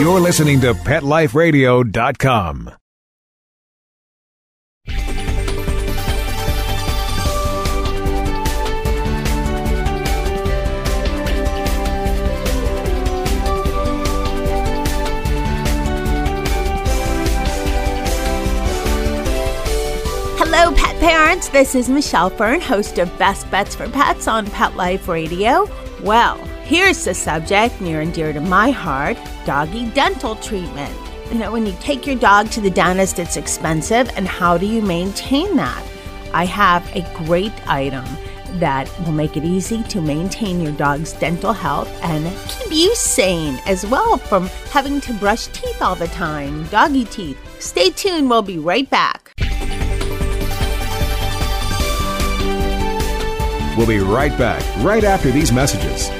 You're listening to PetLifeRadio.com. Hello, pet parents. This is Michelle Fern, host of Best Bets for Pets on Pet Life Radio. Well, here's the subject near and dear to my heart doggy dental treatment. You know, when you take your dog to the dentist, it's expensive, and how do you maintain that? I have a great item that will make it easy to maintain your dog's dental health and keep you sane as well from having to brush teeth all the time, doggy teeth. Stay tuned, we'll be right back. We'll be right back, right after these messages.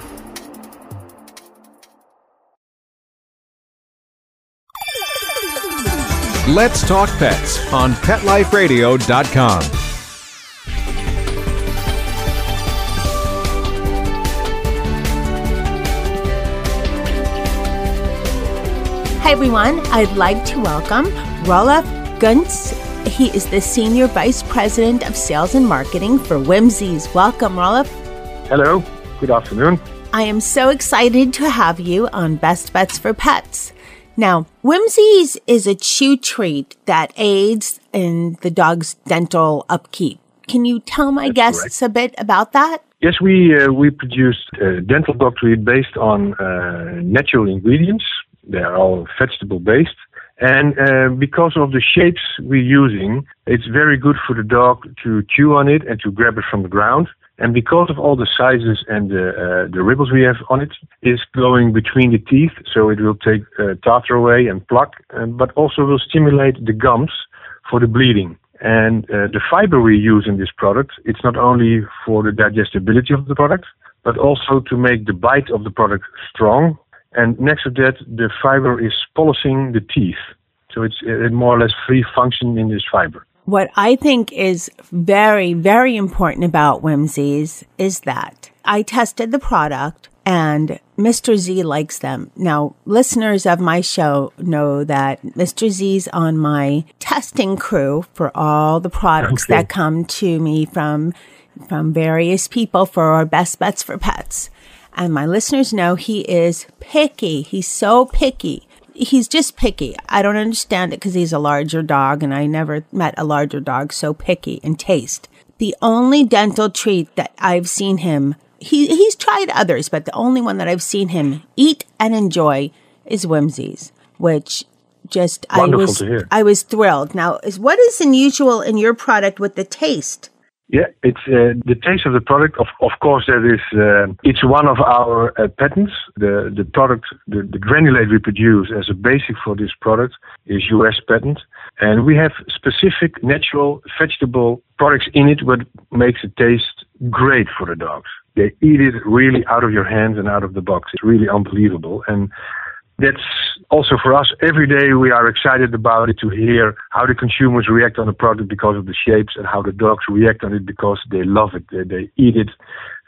Let's Talk Pets on PetLifeRadio.com. Hi, everyone. I'd like to welcome Rolf Gunz. He is the Senior Vice President of Sales and Marketing for Whimzees. Welcome, Rolf. Hello. Good afternoon. I am so excited to have you on Best Bets for Pets. Now, Whimzees is a chew treat that aids in the dog's dental upkeep. Can you tell my That's guests correct. a bit about that? Yes, we uh, we produced a dental dog treat based on uh, natural ingredients. They are all vegetable based, and uh, because of the shapes we're using, it's very good for the dog to chew on it and to grab it from the ground. And because of all the sizes and the uh, the ribbons we have on it, it's going between the teeth, so it will take uh, tartar away and plaque, uh, but also will stimulate the gums for the bleeding. And uh, the fiber we use in this product, it's not only for the digestibility of the product, but also to make the bite of the product strong. And next to that, the fiber is polishing the teeth. So it's uh, more or less free function in this fiber. What I think is very, very important about Whimzees is that I tested the product and Mr. Z likes them. Now, listeners of my show know that Mr. Z's on my testing crew for all the products Okay. that come to me from from various people for our best bets for pets. And my listeners know he is picky. He's so picky. He's just picky. I don't understand it because he's a larger dog, and I never met a larger dog so picky in taste. The only dental treat that I've seen him, he, he's tried others, but the only one that I've seen him eat and enjoy is Whimzees, which just Wonderful I was to hear. I was thrilled. Now, is what is unusual in your product with the taste? Yeah, it's uh, the taste of the product. Of, of course, that is uh, it's one of our uh, patents. The the product, the, the granulate we produce as a basic for this product is U.S. patent, and we have specific natural vegetable products in it, what makes it taste great for the dogs. They eat it really out of your hands and out of the box. It's really unbelievable, and that's also for us every day we are excited about it to hear how the consumers react on the product because of the shapes and how the dogs react on it because they love it. They, they eat it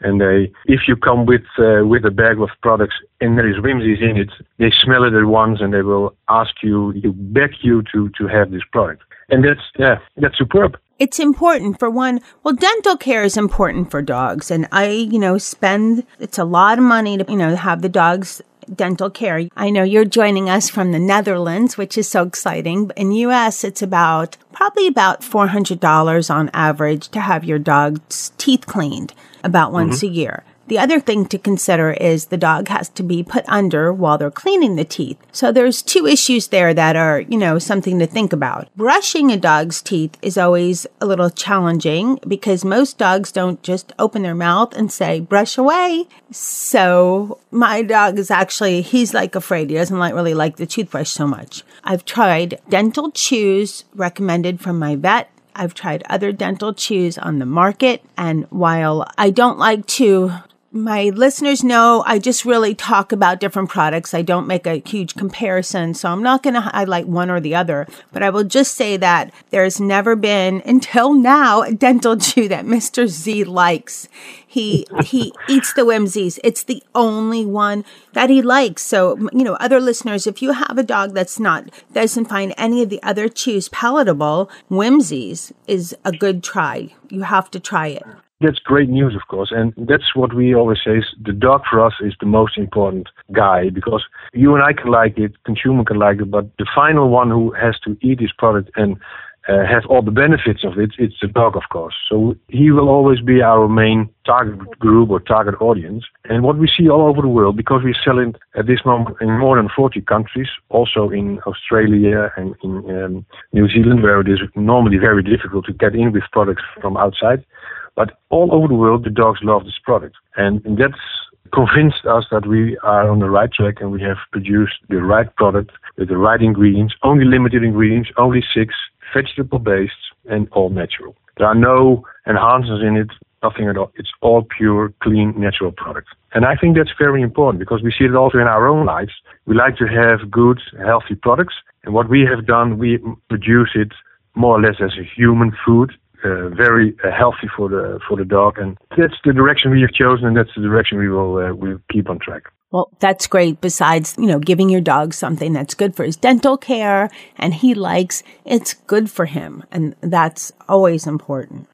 and they if you come with uh, with a bag of products and there is whimzees in it they smell it at once and they will ask you you beg you to to have this product. And that's yeah that's superb. It's important for one well dental care is important for dogs. And i you know spend it's a lot of money to you know have the dogs dental care. I know you're joining us from the Netherlands, which is so exciting. In US, it's about probably about $400 on average to have your dog's teeth cleaned about once mm-hmm. a year. The other thing to consider is the dog has to be put under while they're cleaning the teeth. So there's two issues there that are, you know, something to think about. Brushing a dog's teeth is always a little challenging because most dogs don't just open their mouth and say, brush away. So my dog is actually, he's like afraid. He doesn't like really like the toothbrush so much. I've tried dental chews recommended from my vet I've tried other dental chews on the market. And while I don't like to my listeners know I just really talk about different products. I don't make a huge comparison, so I'm not going to highlight one or the other, but I will just say that there's never been until now a dental chew that Mr. Z likes. He he eats the Whimzees. It's the only one that he likes. So, you know, other listeners, if you have a dog that's not doesn't find any of the other chews palatable, Whimzees is a good try. You have to try it that's great news, of course. And that's what we always say is the dog for us is the most important guy because you and I can like it, consumer can like it, but the final one who has to eat this product and uh, have all the benefits of it, it's the dog, of course. So he will always be our main target group or target audience. And what we see all over the world, because we're selling at this moment in more than 40 countries, also in Australia and in um, New Zealand, where it is normally very difficult to get in with products from outside. But all over the world, the dogs love this product. And, that's convinced us that we are on the right track and we have produced the right product with the right ingredients, only limited ingredients, only six, vegetable based and all natural. There are no enhancers in it, nothing at all. It's all pure, clean, natural product. And I think that's very important because we see it also in our own lives. We like to have good, healthy products. And what we have done, we produce it more or less as a human food uh, very uh, healthy for the for the dog, and that's the direction we have chosen, and that's the direction we will uh, will keep on track. Well, that's great. Besides, you know, giving your dog something that's good for his dental care and he likes, it's good for him, and that's always important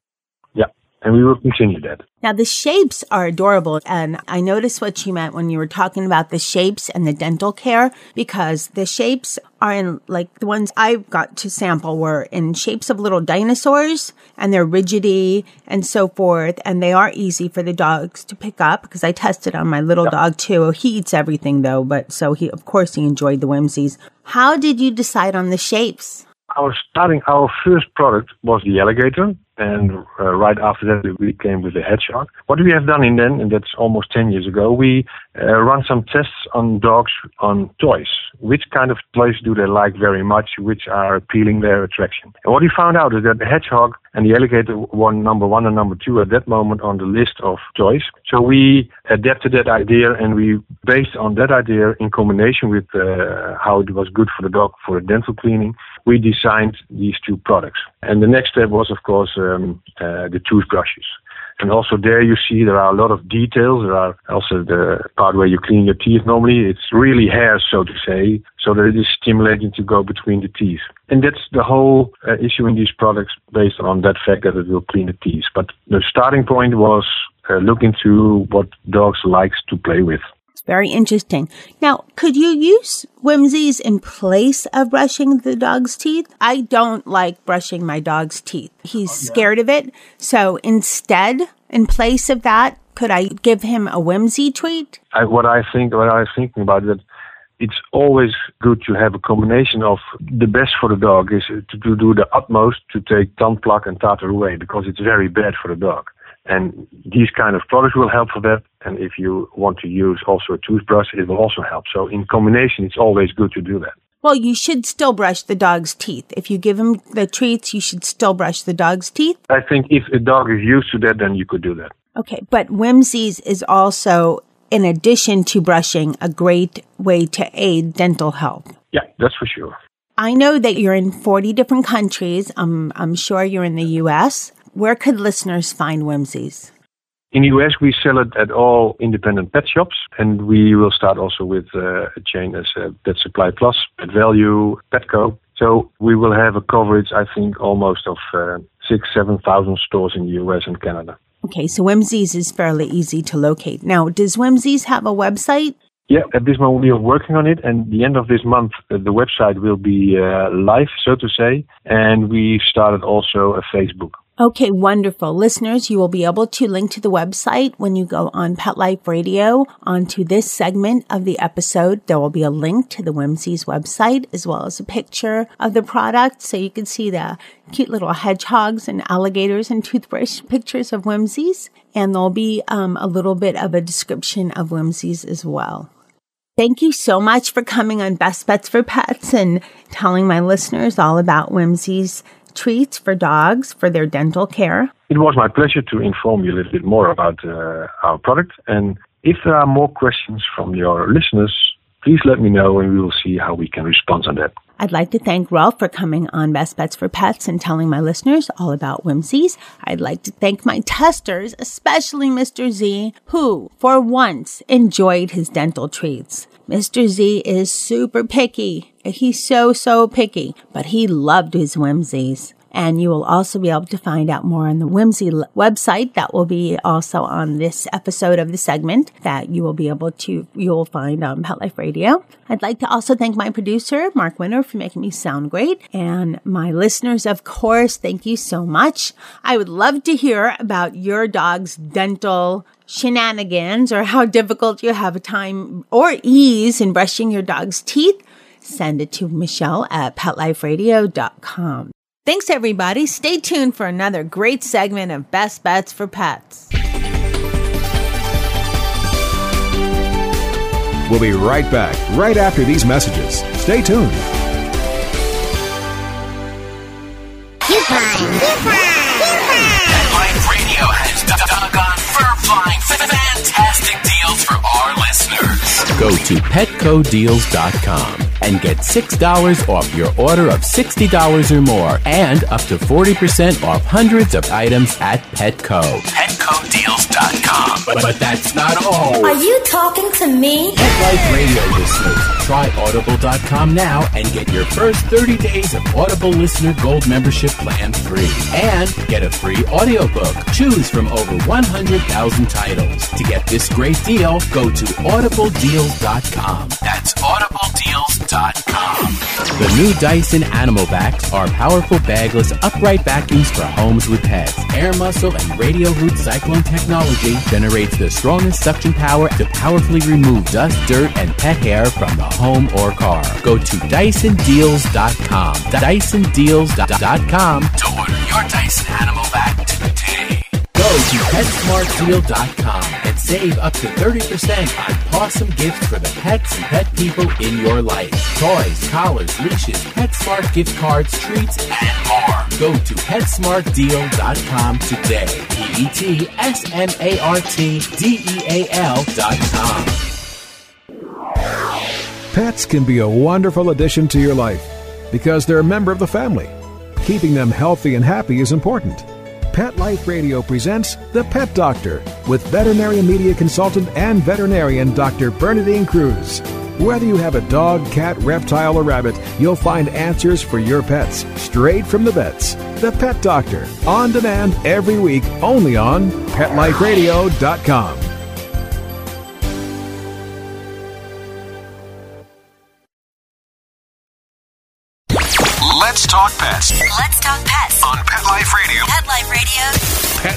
and we will continue that. Now, the shapes are adorable. And I noticed what you meant when you were talking about the shapes and the dental care, because the shapes are in like the ones I got to sample were in shapes of little dinosaurs and their rigidity and so forth. And they are easy for the dogs to pick up because I tested on my little yep. dog too. He eats everything though, but so he, of course, he enjoyed the whimzees. How did you decide on the shapes? Our starting, our first product was the alligator and uh, right after that we came with the hedgehog. What we have done in then, and that's almost 10 years ago, we uh, run some tests on dogs on toys. Which kind of toys do they like very much? Which are appealing their attraction? And what we found out is that the hedgehog and the alligator were number one and number two at that moment on the list of toys. So we adapted that idea and we based on that idea in combination with uh, how it was good for the dog for the dental cleaning, we designed these two products. And the next step was, of course, um, uh, the toothbrushes. And also there you see there are a lot of details. There are also the part where you clean your teeth normally. It's really hair, so to say, so that it is stimulating to go between the teeth. And that's the whole uh, issue in these products based on that fact that it will clean the teeth. But the starting point was uh, look into what dogs likes to play with. Very interesting. Now, could you use Whimzees in place of brushing the dog's teeth? I don't like brushing my dog's teeth. He's oh, yeah. scared of it. So instead, in place of that, could I give him a Whimsy treat? I, what I think, what I was thinking about that, it's always good to have a combination of the best for the dog is to, to do the utmost to take tongue tandplak and tartar away because it's very bad for the dog. And these kind of products will help for that. And if you want to use also a toothbrush, it will also help. So in combination, it's always good to do that. Well, you should still brush the dog's teeth. If you give him the treats, you should still brush the dog's teeth. I think if a dog is used to that, then you could do that. Okay, but Whimzees is also, in addition to brushing, a great way to aid dental health. Yeah, that's for sure. I know that you're in 40 different countries. I'm, I'm sure you're in the U.S. Where could listeners find Whimzees? In the US, we sell it at all independent pet shops, and we will start also with uh, a chain as uh, Pet Supply Plus, Pet Valu, Petco. So we will have a coverage, I think, almost of uh, six, seven thousand stores in the US and Canada. Okay, so Whimzees is fairly easy to locate. Now, does Whimzees have a website? Yeah, at this moment we are working on it, and the end of this month uh, the website will be uh, live, so to say, and we've started also a Facebook. Okay, wonderful. Listeners, you will be able to link to the website when you go on Pet Life Radio onto this segment of the episode. There will be a link to the Whimzees website as well as a picture of the product so you can see the cute little hedgehogs and alligators and toothbrush pictures of Whimzees. And there'll be um, a little bit of a description of Whimzees as well. Thank you so much for coming on Best Bets for Pets and telling my listeners all about Whimzees treats for dogs for their dental care. It was my pleasure to inform you a little bit more about uh, our product. And if there are more questions from your listeners, please let me know and we will see how we can respond on that. I'd like to thank Ralph for coming on Best Bets for Pets and telling my listeners all about Whimzees. I'd like to thank my testers, especially Mr. Z, who, for once, enjoyed his dental treats. Mr. Z is super picky. He's so, so picky, but he loved his Whimzees. And you will also be able to find out more on the Whimsy website. That will be also on this episode of the segment that you will be able to, you will find on Pet Life Radio. I'd like to also thank my producer, Mark Winter, for making me sound great. And my listeners, of course, thank you so much. I would love to hear about your dog's dental shenanigans or how difficult you have a time or ease in brushing your dog's teeth. Send it to Michelle at petliferadio.com. Thanks, everybody. Stay tuned for another great segment of Best Bets for Pets. We'll be right back right after these messages. Stay tuned. Coupon, coupon, fur-flying fantastic deals for our listeners. Go to petcodeals.com and get $6 off your order of $60 or more and up to 40% off hundreds of items at Petco. Petcodeals.com. But, but that's not all. Are you talking to me? Pet Life Radio listeners, try audible.com now and get your first 30 days of Audible Listener Gold membership plan free. And get a free audiobook. Choose from over 100,000 titles. To get this great deal, go to audibledeals.com. That's audibledeals.com. The new Dyson Animal Vacs are powerful bagless upright vacuums for homes with pets. Air muscle and radial root cyclone technology generates the strongest suction power to powerfully remove dust, dirt, and pet hair from the home or car. Go to DysonDeals.com. DysonDeals.com To order your Dyson Animal Vac today. Go to PetSmartDeal.com and save up to 30% on awesome gifts for the pets and pet people in your life. Toys, collars, leashes, PetSmart gift cards, treats, and more. Go to PetSmartDeal.com today. P-E-T-S-M-A-R-T-D-E-A-L dot com. Pets can be a wonderful addition to your life because they're a member of the family. Keeping them healthy and happy is important. Pet Life Radio presents The Pet Doctor with veterinary media consultant and veterinarian Dr. Bernadine Cruz. Whether you have a dog, cat, reptile, or rabbit, you'll find answers for your pets straight from the vets. The Pet Doctor, on demand every week, only on PetLifeRadio.com.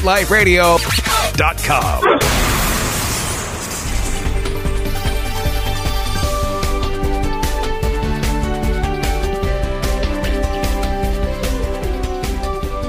PetLifeRadio.com.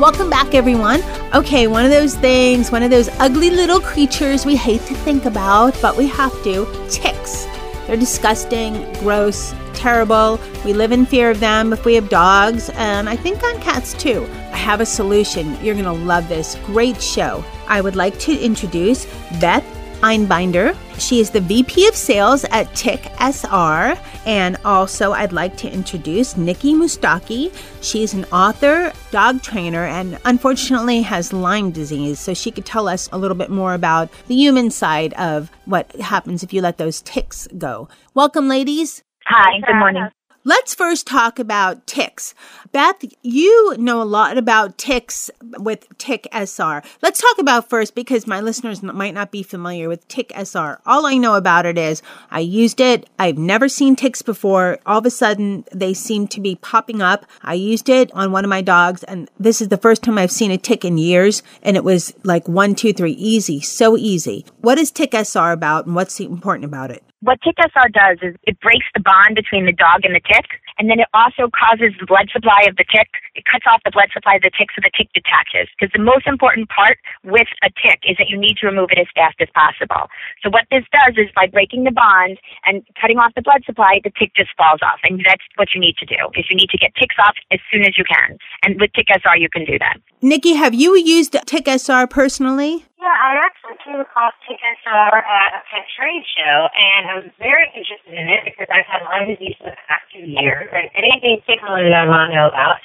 Welcome back, everyone. Okay, one of those things, one of those ugly little creatures we hate to think about, but we have to ticks. They're disgusting, gross, terrible. We live in fear of them if we have dogs, and I think on cats too. I have a solution. You're going to love this. Great show. I would like to introduce Beth Einbinder. She is the VP of Sales at Tick SR. And also, I'd like to introduce Nikki Moustaki. She's an author, dog trainer, and unfortunately has Lyme disease. So she could tell us a little bit more about the human side of what happens if you let those ticks go. Welcome, ladies. Hi, good morning. Let's first talk about ticks. Beth, you know a lot about ticks with Tick SR. Let's talk about first because my listeners might not be familiar with Tick SR. All I know about it is I used it. I've never seen ticks before. All of a sudden, they seem to be popping up. I used it on one of my dogs, and this is the first time I've seen a tick in years. And it was like one, two, three, easy, so easy. What is Tick SR about, and what's important about it? What Tick SR does is it breaks the bond between the dog and the tick, and then it also causes the blood supply of the tick. It cuts off the blood supply of the tick so the tick detaches. Because the most important part with a tick is that you need to remove it as fast as possible. So what this does is by breaking the bond and cutting off the blood supply, the tick just falls off. And that's what you need to do, is you need to get ticks off as soon as you can. And with Tick SR, you can do that. Nikki, have you used Tick SR personally? Yeah, I actually came across Tick SR at a pet trade show, and I was very interested in it because I've had Lyme disease for the past two years, and anything tickling that I want to know about.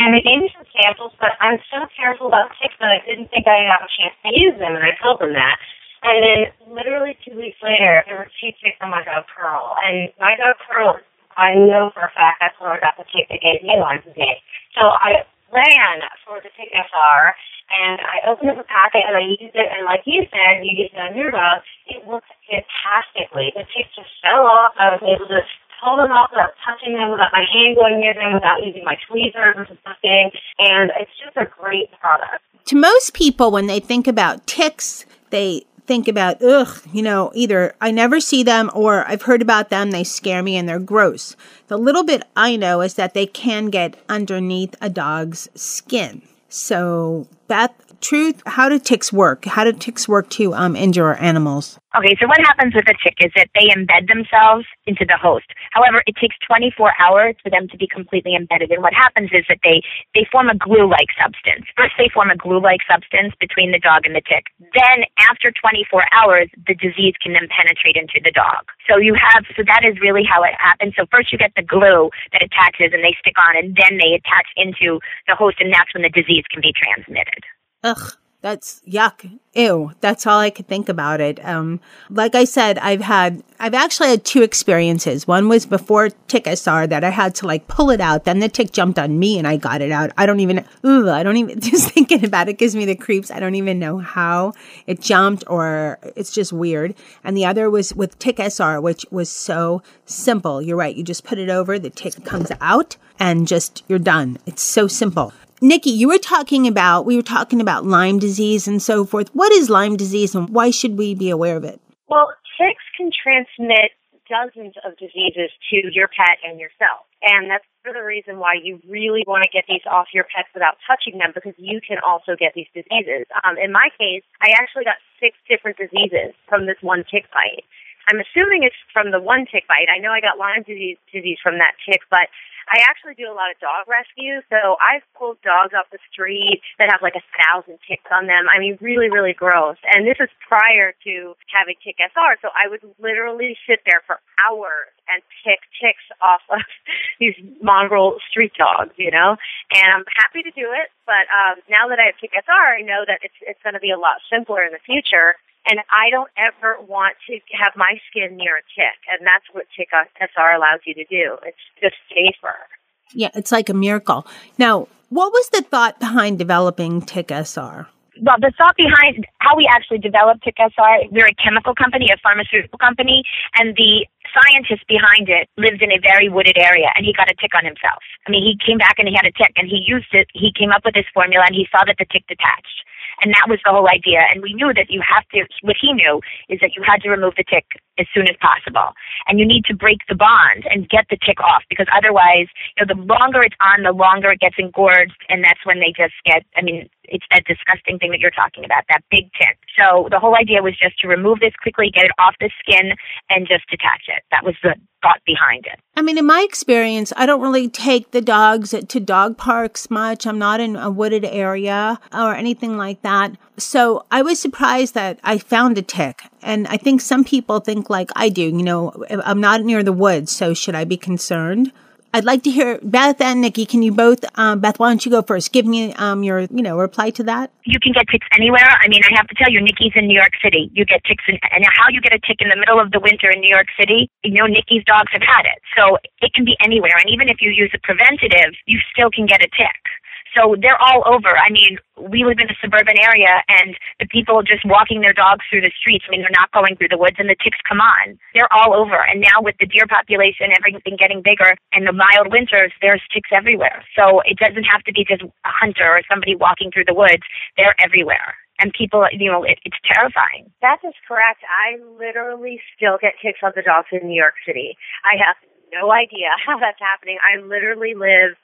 And they gave me some samples, but I'm so careful about ticks that I didn't think I had a chance to use them, and I told them that. And then literally two weeks later, there were two ticks on my dog Pearl, and my dog Pearl, I know for a fact that's where I got the tick that gave me Lyme disease. So I ran for the SR, and I opened up a packet and I used it, and like you said, you used it on your dog. It worked fantastically. The ticks just fell off. I was able to pull them off without touching them, without my hand going near them, without using my tweezers or something. And it's just a great product. To most people, when they think about ticks, they think about, ugh, you know, either I never see them or I've heard about them, they scare me and they're gross. The little bit I know is that they can get underneath a dog's skin. So, Beth, truth, how do ticks work? How do ticks work to um, injure animals? Okay, so what happens with a tick is that they embed themselves into the host. However, it takes 24 hours for them to be completely embedded. And what happens is that they, they form a glue-like substance. First, they form a glue-like substance between the dog and the tick. Then, after 24 hours, the disease can then penetrate into the dog. So you have, so that is really how it happens. So first you get the glue that attaches and they stick on and then they attach into the host and that's when the disease can be transmitted. Ugh, that's yuck. Ew. That's all I could think about it. Um, like I said, I've had, I've actually had two experiences. One was before Tick SR that I had to like pull it out. Then the tick jumped on me and I got it out. I don't even, ugh, I don't even, just thinking about it gives me the creeps. I don't even know how it jumped or it's just weird. And the other was with Tick SR, which was so simple. You're right. You just put it over, the tick comes out and just, you're done. It's so simple. Nikki, you were talking about, we were talking about Lyme disease and so forth. What is Lyme disease and why should we be aware of it? Well, ticks can transmit dozens of diseases to your pet and yourself. And that's the reason why you really want to get these off your pets without touching them because you can also get these diseases. Um, in my case, I actually got six different diseases from this one tick bite. I'm assuming it's from the one tick bite. I know I got Lyme disease, disease from that tick, but I actually do a lot of dog rescue, so I've pulled dogs off the street that have like a thousand ticks on them. I mean, really, really gross. And this is prior to having Tick SR, so I would literally sit there for hours and pick ticks off of these mongrel street dogs, you know. And I'm happy to do it, but um, now that I have Tick SR, I know that it's it's going to be a lot simpler in the future. And I don't ever want to have my skin near a tick. And that's what Tick uh, SR allows you to do. It's just safer. Yeah, it's like a miracle. Now, what was the thought behind developing Tick SR? well, the thought behind how we actually developed Tick SR, we're a chemical company, a pharmaceutical company, and the scientist behind it lived in a very wooded area and he got a tick on himself. I mean, he came back and he had a tick and he used it, he came up with this formula and he saw that the tick detached. And that was the whole idea. And we knew that you have to, what he knew is that you had to remove the tick as soon as possible. And you need to break the bond and get the tick off because otherwise, you know, the longer it's on, the longer it gets engorged. And that's when they just get, I mean, it's that disgusting thing that you're talking about, that big tick. So the whole idea was just to remove this quickly, get it off the skin, and just detach it. That was the thought behind it. I mean, in my experience, I don't really take the dogs to dog parks much. I'm not in a wooded area or anything like that. So I was surprised that I found a tick. And I think some people think like I do, you know, I'm not near the woods, so should I be concerned? I'd like to hear Beth and Nikki. Can you both, um, Beth, why don't you go first? Give me um, your, you know, reply to that. You can get ticks anywhere. I mean, I have to tell you, Nikki's in New York City. You get ticks, in, and how you get a tick in the middle of the winter in New York City, you know, Nikki's dogs have had it. So it can be anywhere. And even if you use a preventative, you still can get a tick. So they're all over. I mean, we live in a suburban area and the people just walking their dogs through the streets, I mean, they're not going through the woods and the ticks come on. They're all over. And now with the deer population, everything getting bigger and the mild winters, there's ticks everywhere. So it doesn't have to be just a hunter or somebody walking through the woods. They're everywhere. And people, you know, it, it's terrifying. That is correct. I literally still get ticks on the dogs in New York City. I have no idea how that's happening. I literally live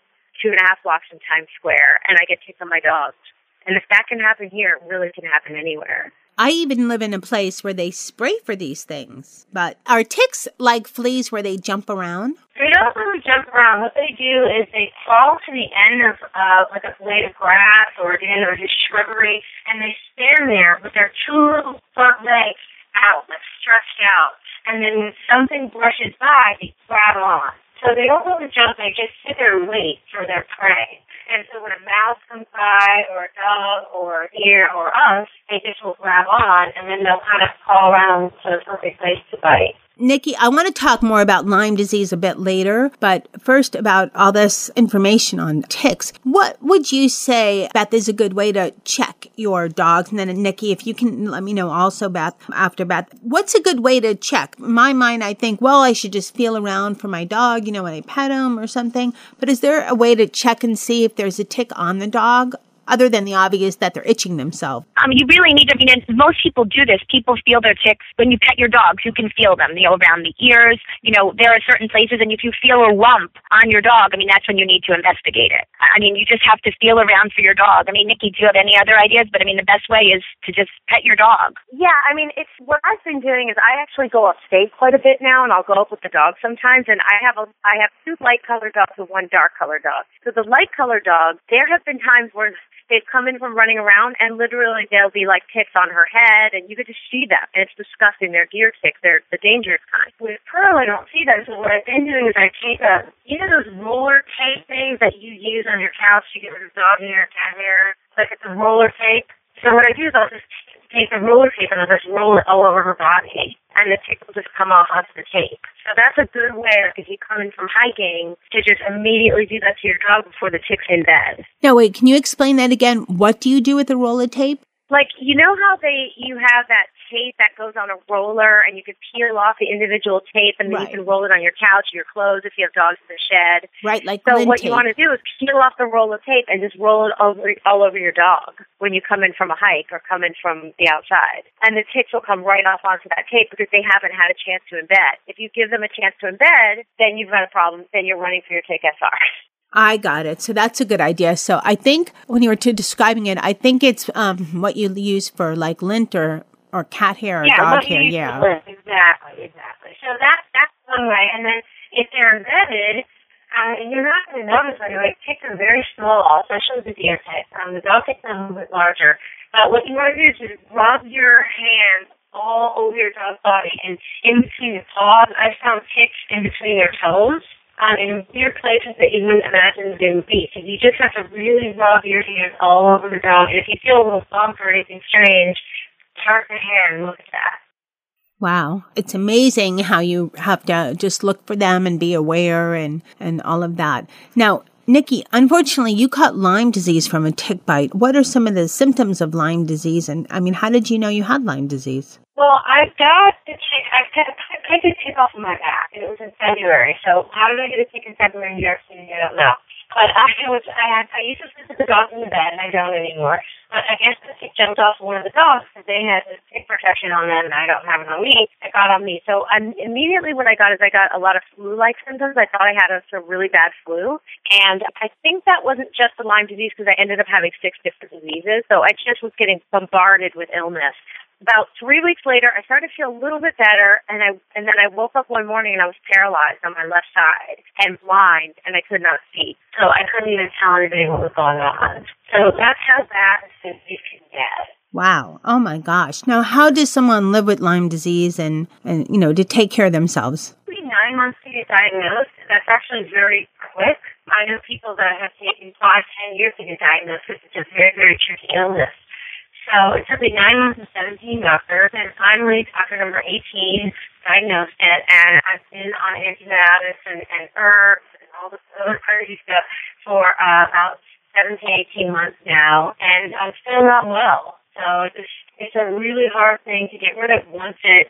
two and a half blocks from Times Square, and I get ticks on my dogs. And if that can happen here, it really can happen anywhere. I even live in a place where they spray for these things. But are ticks like fleas where they jump around? They don't really jump around. What they do is they crawl to the end of uh, like a blade of grass or again or just shrubbery, and they stand there with their two little front legs out, like stretched out. And then when something brushes by, they grab on. So they don't really jump, they just sit there and wait for their prey. And so when a mouse comes by, or a dog, or a deer, or us, they just will grab on, and then they'll kind of crawl around to the perfect place to bite. Nikki, I want to talk more about Lyme disease a bit later, but first about all this information on ticks. What would you say, Beth, is a good way to check your dogs? And then Nikki, if you can let me know also, Beth, after Beth, what's a good way to check? In my mind, I think, well, I should just feel around for my dog, you know, when I pet him or something. But is there a way to check and see if there's a tick on the dog? Other than the obvious that they're itching themselves. Um, you really need to, I mean, and most people do this. People feel their ticks. When you pet your dogs, you can feel them, you know, around the ears. You know, there are certain places, and if you feel a lump on your dog, I mean, that's when you need to investigate it. I mean, you just have to feel around for your dog. I mean, Nikki, do you have any other ideas? But I mean, the best way is to just pet your dog. Yeah, I mean, it's what I've been doing is I actually go upstate quite a bit now, and I'll go up with the dog sometimes. And I have a I have two light colored dogs and one dark colored dog. So the light colored dog, there have been times where they've come in from running around, and literally there'll be like ticks on her head, and you could just see them, and it's disgusting. They're deer ticks. They're the dangerous kind. With Pearl, I don't see that. So what I've been doing is I take a you know those roller tape things that you use on your couch to get rid of dog hair, cat hair, like it's a roller tape. So what I do is I'll just take the roller tape and I'll just roll it all over her body, and the tick will just come off onto the tape. So that's a good way, like if you come in from hiking, to just immediately do that to your dog before the tick's in bed. Now, wait, can you explain that again? What do you do with the of tape? Like you know how they you have that tape that goes on a roller and you can peel off the individual tape and then Right. you can roll it on your couch, or your clothes if you have dogs in the shed. Right, like So what tape. you want to do is peel off the roll of tape and just roll it over all over your dog when you come in from a hike or come in from the outside. And the ticks will come right off onto that tape because they haven't had a chance to embed. If you give them a chance to embed, then you've got a problem. Then you're running for your tick SR. I got it. So that's a good idea. So I think when you were describing it, I think it's um, what you use for like lint or, or cat hair or yeah, dog hair. Yeah. Exactly, exactly. So that that's one way. And then if they're embedded, uh, you're not going to notice right away. Ticks are very small, especially the deer tick. Um, the dog ticks are a little bit larger. But what you want to do is just rub your hands all over your dog's body and in between the paws. I found ticks in between their toes. Um, in weird places that you wouldn't imagine they would be. So you just have to really rub your hands all over the dog. And if you feel a little bump or anything strange, turn your hand and look at that. Wow. It's amazing how you have to just look for them and be aware and, and all of that. Now, Nikki, unfortunately, you caught Lyme disease from a tick bite. What are some of the symptoms of Lyme disease? And I mean, how did you know you had Lyme disease? Well, I got the tick. I got I got the tick off of my back, and it was in February. So how did I get a tick in February in New York City? I don't know. But I was I had I used to sleep with the dogs in the bed, and I don't anymore. But I guess the tick jumped off one of the dogs because they had the tick protection on them, and I don't have it on me. It got on me. So um, immediately what I got is I got a lot of flu-like symptoms. I thought I had a, of really bad flu, and I think that wasn't just the Lyme disease because I ended up having six different diseases. So I just was getting bombarded with illness about three weeks later, I started to feel a little bit better, and I and then I woke up one morning and I was paralyzed on my left side and blind, and I could not see. So I couldn't even tell anybody what was going on. So that's how bad disease can get. Wow. Oh my gosh. Now, how does someone live with Lyme disease and, and, you know, to take care of themselves? Nine months to get diagnosed. That's actually very quick. I know people that have taken five, ten years to get diagnosed it's a very, very tricky illness. So it took me nine months and 17 doctors, and finally, doctor number 18 diagnosed it, and I've been on antibiotics and, and herbs and all this other crazy stuff for uh, about seven to 18 months now, and I'm still not well. So it's, it's a really hard thing to get rid of once it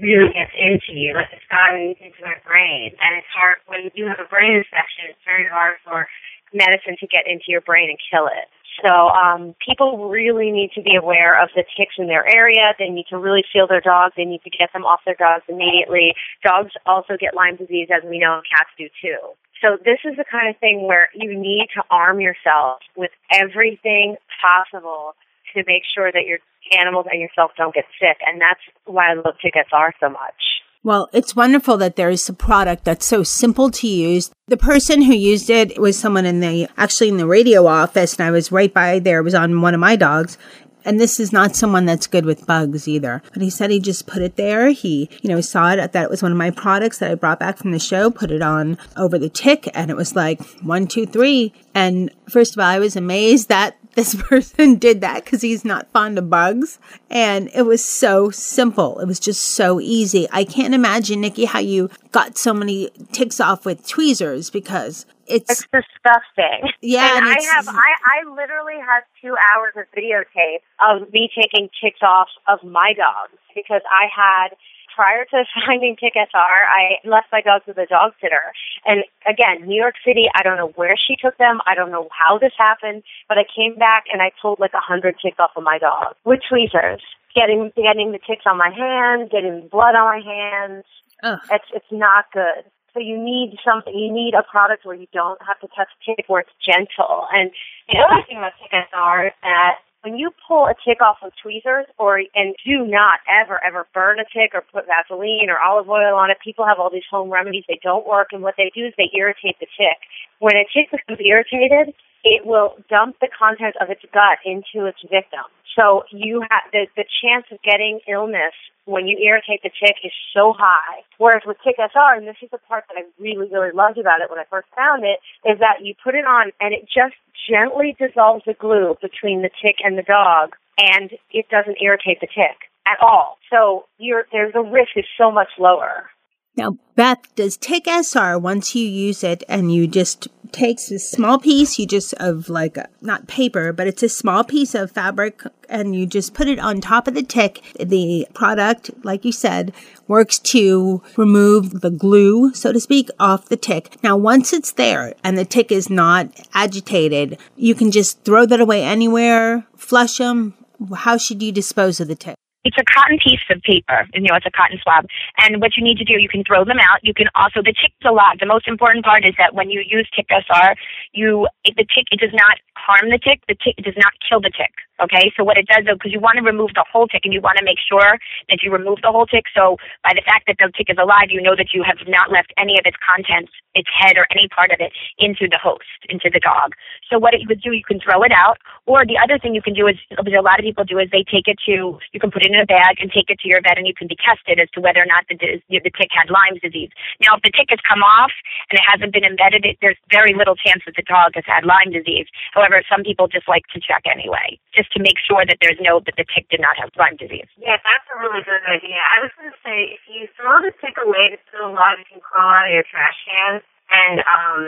really gets into you, like it's gotten into my brain. And it's hard, when you have a brain infection, it's very hard for medicine to get into your brain and kill it. So um, people really need to be aware of the ticks in their area. They need to really feel their dogs. They need to get them off their dogs immediately. Dogs also get Lyme disease, as we know, cats do too. So this is the kind of thing where you need to arm yourself with everything possible to make sure that your animals and yourself don't get sick. And that's why I love Tick SR so much. Well, it's wonderful that there is a product that's so simple to use. The person who used it was someone in the, actually in the radio office, and I was right by there. It was on one of my dogs. And this is not someone that's good with bugs either. But he said he just put it there. He, you know, saw it that it was one of my products that I brought back from the show, put it on over the tick, and it was like one, two, three. And first of all, I was amazed that this person did that because he's not fond of bugs. And it was so simple. It was just so easy. I can't imagine, Nikki, how you got so many ticks off with tweezers because it's, it's disgusting. Yeah, and, and I have I, I literally have two hours of videotape of me taking ticks off of my dogs because I had prior to finding Tick SR, I left my dogs with a dog sitter. And again, New York City, I don't know where she took them. I don't know how this happened, but I came back and I pulled like a hundred ticks off of my dog with tweezers, getting getting the ticks on my hands, getting blood on my hands. Ugh. It's it's not good. So you need something. You need a product where you don't have to touch tick, where it's gentle. And the other thing about Tick SR is that when you pull a tick off with tweezers or and do not ever ever burn a tick or put vaseline or olive oil on it people have all these home remedies. They don't work and what they do is they irritate the tick. When a tick becomes irritated it will dump the contents of its gut into its victim. So you have the the chance of getting illness when you irritate the tick is so high. Whereas with Tick SR, and this is the part that I really, really loved about it when I first found it, is that you put it on and it just gently dissolves the glue between the tick and the dog, and it doesn't irritate the tick at all. So your there's the risk is so much lower. Now, Beth, does Tick SR, once you use it and you just takes a small piece, you just of like, a, not paper, but it's a small piece of fabric and you just put it on top of the tick. The product, like you said, works to remove the glue, so to speak, off the tick. Now, once it's there and the tick is not agitated, you can just throw that away anywhere, flush them. How should you dispose of the tick? It's a cotton piece of paper, you know, it's a cotton swab. And what you need to do, you can throw them out. You can also, the tick's a lot. The most important part is that when you use Tick SR, you, the tick, it does not harm the tick. The tick does not kill the tick. Okay, so what it does though, because you want to remove the whole tick and you want to make sure that you remove the whole tick. So by the fact that the tick is alive, you know that you have not left any of its contents, its head or any part of it into the host, into the dog. So what it would do, you can throw it out. Or the other thing you can do is, what a lot of people do is they take it to, you can put it in a bag and take it to your vet and you can be tested as to whether or not the, the tick had Lyme disease. Now, if the tick has come off and it hasn't been embedded, it, there's very little chance that the dog has had Lyme disease. However, some people just like to check anyway, just to make sure that there's no that the tick did not have Lyme disease. Yeah, that's a really good idea. I was going to say if you throw the tick away that's still alive, it can crawl out of your trash can and um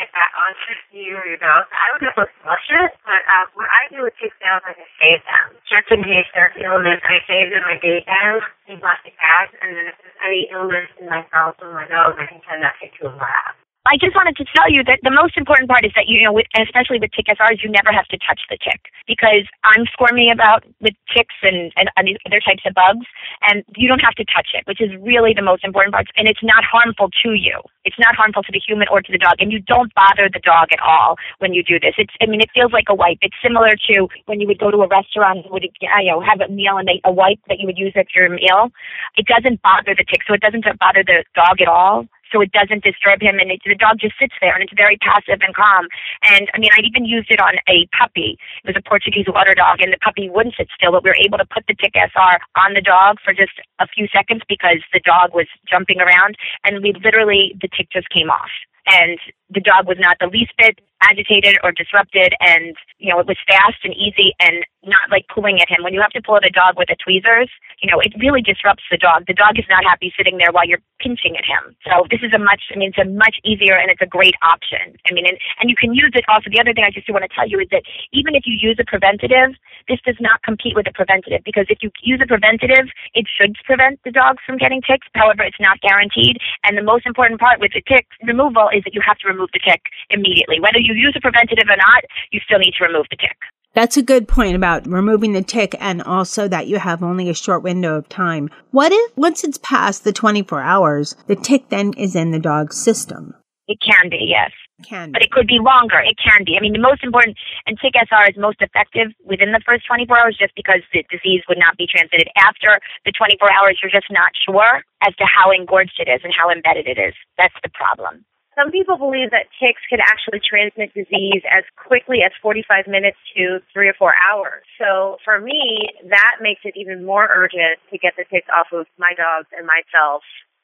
get back onto you or your dog. I would never flush it, but uh, what I do with tick nails is I save them just in case there's illness. I save them my day bags in plastic bags, and then if there's any illness in myself or my dog, I can send that tick to a lab. I just wanted to tell you that the most important part is that you know, with, especially with tick SRs, you never have to touch the tick because I'm squirmy about with ticks and, and other types of bugs, and you don't have to touch it, which is really the most important part. And it's not harmful to you. It's not harmful to the human or to the dog, and you don't bother the dog at all when you do this. It's, I mean, it feels like a wipe. It's similar to when you would go to a restaurant and would, you know, have a meal and they, a wipe that you would use at your meal. It doesn't bother the tick, so it doesn't bother the dog at all so it doesn't disturb him. And it, the dog just sits there and it's very passive and calm. And i mean i even used it on a puppy. It was a portuguese water dog and the puppy wouldn't sit still but we were able to put the tick sr on the dog for just a few seconds because the dog was jumping around and we literally the tick just came off. And the dog was not the least bit agitated or disrupted and you know it was fast and easy and not like pulling at him. When you have to pull at a dog with the tweezers you know it really disrupts the dog. The dog is not happy sitting there while you're pinching at him. So this is a much i mean it's a much easier and it's a great option. I mean and, and you can use it also the other thing i just want to tell you is that even if you use a preventative this does not compete with a preventative because if you use a preventative it should prevent the dogs from getting ticks. However it's not guaranteed and the most important part with the tick removal is that you have to remove the tick immediately whether you use a preventative or not, you still need to remove the tick. That's a good point about removing the tick and also that you have only a short window of time. What if once it's past the 24 hours, the tick then is in the dog's system? It can be, yes. Can but it could be longer. It can be. I mean, the most important, and Tick SR is most effective within the first 24 hours just because the disease would not be transmitted. After the 24 hours, you're just not sure as to how engorged it is and how embedded it is. That's the problem. Some people believe that ticks can actually transmit disease as quickly as 45 minutes to three or four hours. So for me, that makes it even more urgent to get the ticks off of my dogs and myself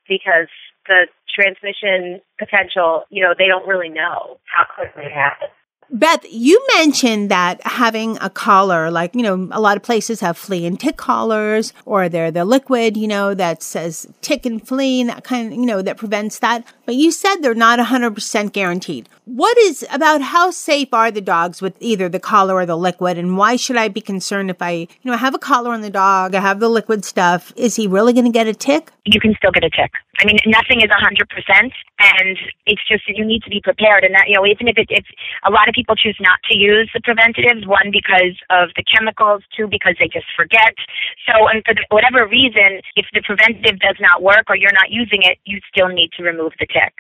because the transmission potential, you know, they don't really know how quickly it happens. Beth, you mentioned that having a collar, like, you know, a lot of places have flea and tick collars, or they're the liquid, you know, that says tick and flea and that kind of, you know, that prevents that. But you said they're not 100% guaranteed. What is about how safe are the dogs with either the collar or the liquid? And why should I be concerned if I, you know, have a collar on the dog, I have the liquid stuff? Is he really going to get a tick? You can still get a tick. I mean, nothing is 100%, and it's just that you need to be prepared. And that, you know, even if it, it's a lot of people choose not to use the preventatives, one, because of the chemicals, two, because they just forget. So, and for the, whatever reason, if the preventative does not work or you're not using it, you still need to remove the tick.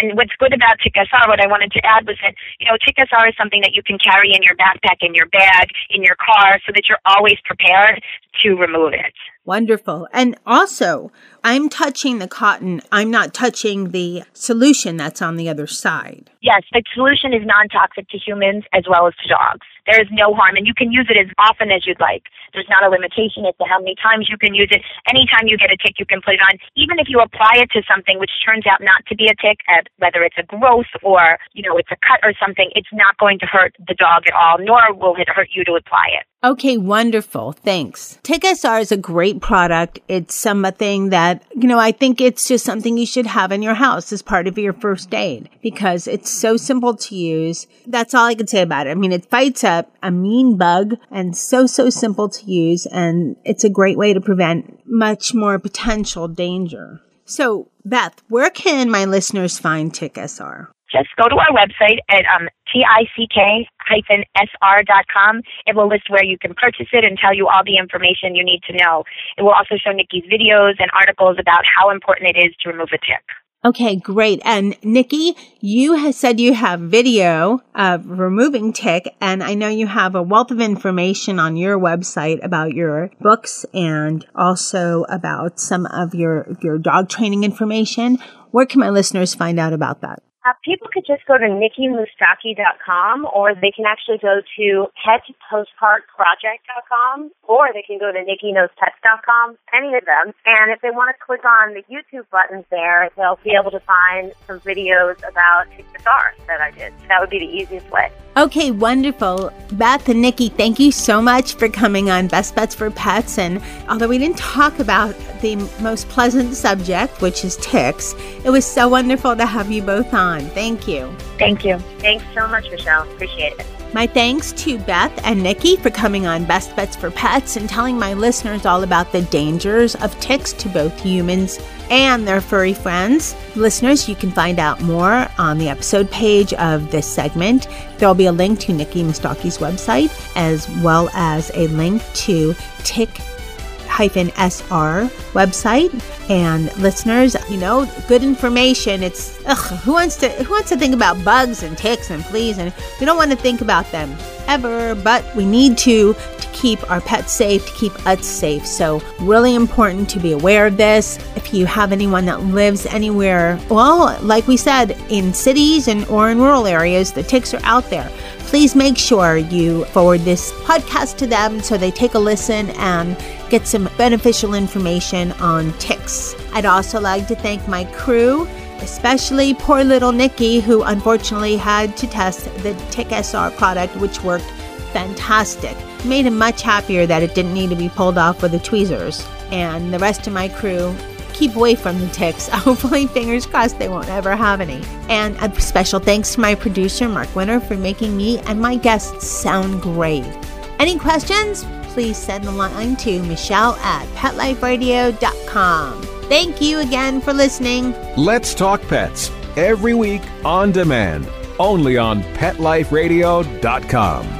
And what's good about SR, what I wanted to add was that, you know, SR is something that you can carry in your backpack, in your bag, in your car, so that you're always prepared to remove it. Wonderful. And also, I'm touching the cotton. I'm not touching the solution that's on the other side. Yes, the solution is non toxic to humans as well as to dogs. There is no harm, and you can use it as often as you'd like. There's not a limitation as to how many times you can use it. Anytime you get a tick, you can put it on. Even if you apply it to something which turns out not to be a tick, uh, whether it's a growth or, you know, it's a cut or something, it's not going to hurt the dog at all, nor will it hurt you to apply it. Okay, wonderful. Thanks. Tick SR is a great product. It's something that, you know, I think it's just something you should have in your house as part of your first aid because it's so simple to use. That's all I can say about it. I mean, it fights up a mean bug and so, so simple to use. And it's a great way to prevent much more potential danger. So, Beth, where can my listeners find Tick SR? Just go to our website at um, tick-sr.com. It will list where you can purchase it and tell you all the information you need to know. It will also show Nikki's videos and articles about how important it is to remove a tick. Okay, great. And Nikki, you have said you have video of removing tick, and I know you have a wealth of information on your website about your books and also about some of your your dog training information. Where can my listeners find out about that? Uh, people could just go to nikkimoustaki.com or they can actually go to petpostcardproject.com or they can go to nikkiknowspets.com, any of them. And if they want to click on the YouTube buttons there, they'll be able to find some videos about guitar that I did. That would be the easiest way. Okay, wonderful. Beth and Nikki, thank you so much for coming on Best Bets for Pets. And although we didn't talk about the most pleasant subject, which is ticks, it was so wonderful to have you both on. Thank you. Thank you. Thanks so much, Michelle. Appreciate it. My thanks to Beth and Nikki for coming on Best Bets for Pets and telling my listeners all about the dangers of ticks to both humans and their furry friends. Listeners, you can find out more on the episode page of this segment. There will be a link to Nikki Moustaki's website as well as a link to Tick SR website. And listeners, you know, good information. It's ugh, who wants to who wants to think about bugs and ticks and fleas and we don't want to think about them ever, but we need to to keep our pets safe, to keep us safe. So really important to be aware of this. If you have anyone that lives anywhere, well, like we said, in cities and or in rural areas, the ticks are out there please make sure you forward this podcast to them so they take a listen and get some beneficial information on ticks. I'd also like to thank my crew especially poor little Nikki, who unfortunately had to test the Tick SR product, which worked fantastic. Made him much happier that it didn't need to be pulled off with the tweezers. And the rest of my crew keep away from the ticks. Hopefully, fingers crossed, they won't ever have any. And a special thanks to my producer, Mark Winter, for making me and my guests sound great. Any questions? Please send the line to Michelle at PetLifeRadio.com. Thank you again for listening. Let's Talk Pets every week on demand, only on PetLifeRadio.com.